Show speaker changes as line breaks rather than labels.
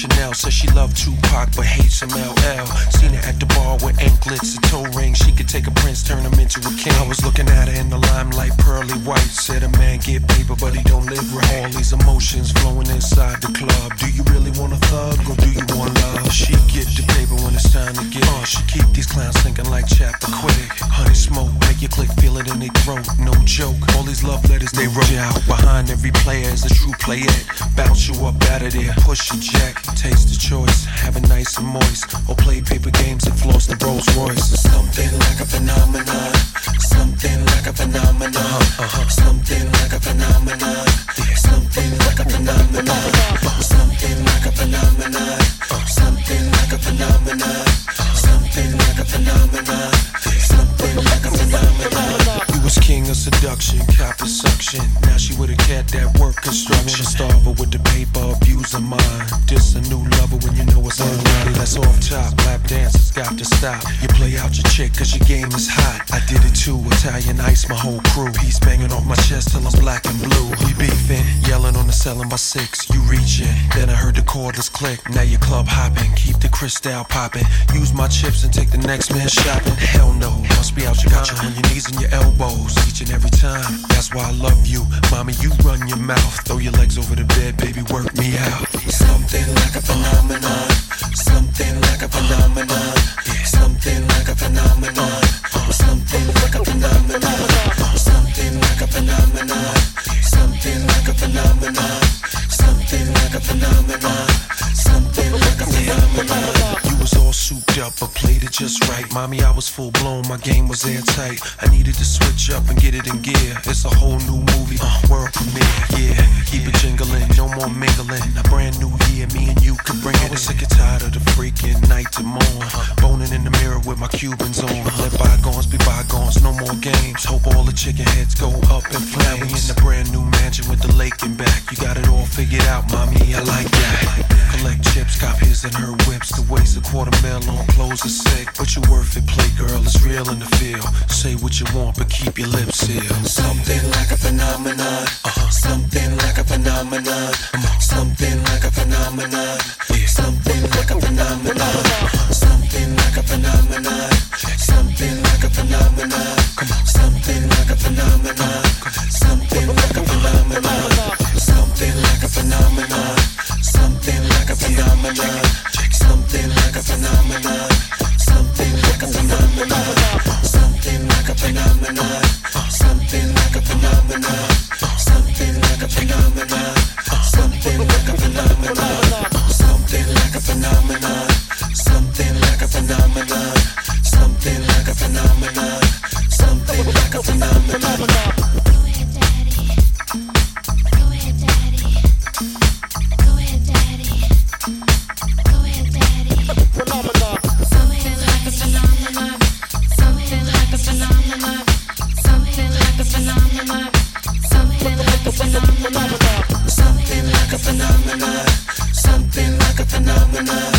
Chanel. Said she loved Tupac but hates some LL. Seen her at the bar with anklets and toe rings. She could take a prince, turn him into a king. I was looking at her in the limelight, pearly white. Said a man get paper, but he don't live right. All these emotions flowing inside the club. Do you really want a thug or do you want love? She get the paper when it's time to get. Uh, she keep these clowns thinking like Chappaquiddick. Honey smoke, make your click feel it in their throat. No joke. All these love letters they wrote you out behind every player is a true player. Bounce you up out of there, push your jack, taste the choice, have it nice and moist, or play paper games and floss the Rolls Royce. Seduction, copper suction. Now she with a cat that work construction. Starve her with the paper, abuse her mind. This a new lover when you know it's unready. That's off top. Lap dancers got to stop. You play out your chick cause your game is hot. I did it too, Italian ice, my whole crew. He's banging off my chest till I'm black and blue. We beefing, yelling on the ceiling by six. You reaching, then I heard the cordless click. Now you club hopping, keep the crystal popping. Use my chips and take the next man shopping. Hell no, must be out your Got you on your knees and your elbows each and every time. That's why I love you, mommy. You run your mouth, throw your legs over the bed, baby. Work me out. Something like a phenomenon. Something like a phenomenon. Something like a phenomenon. Just right. Mommy, I was full blown, my game was airtight. I needed to switch up and get it in gear. It's a whole new movie, uh, world premiere. Yeah, keep it jingling, no more mingling. A brand new year, me and you could bring it. I was sick and tired of the freaking night to morn. Boning in the mirror with my Cubans on. Let bygones be bygones, no more games. Hope all the chicken heads go up in flames. Now we in the brand new mansion with the lake in back. You got it all figured out, mommy. I like that. Collect chips, cop his and her whips. To waste a quarter mil on clothes is sick, but you worth it. Play girl, it's real in the field. Say what you want, but keep your lips sealed. Something like a phenomenon. Uh-huh. Something like a phenomenon. Something like a phenomenon. Yeah. Something like a phenomenon. Something like a phenomenon. Something like a phenomenon. phenomena, something like a phenomena. Something like a phenomenon.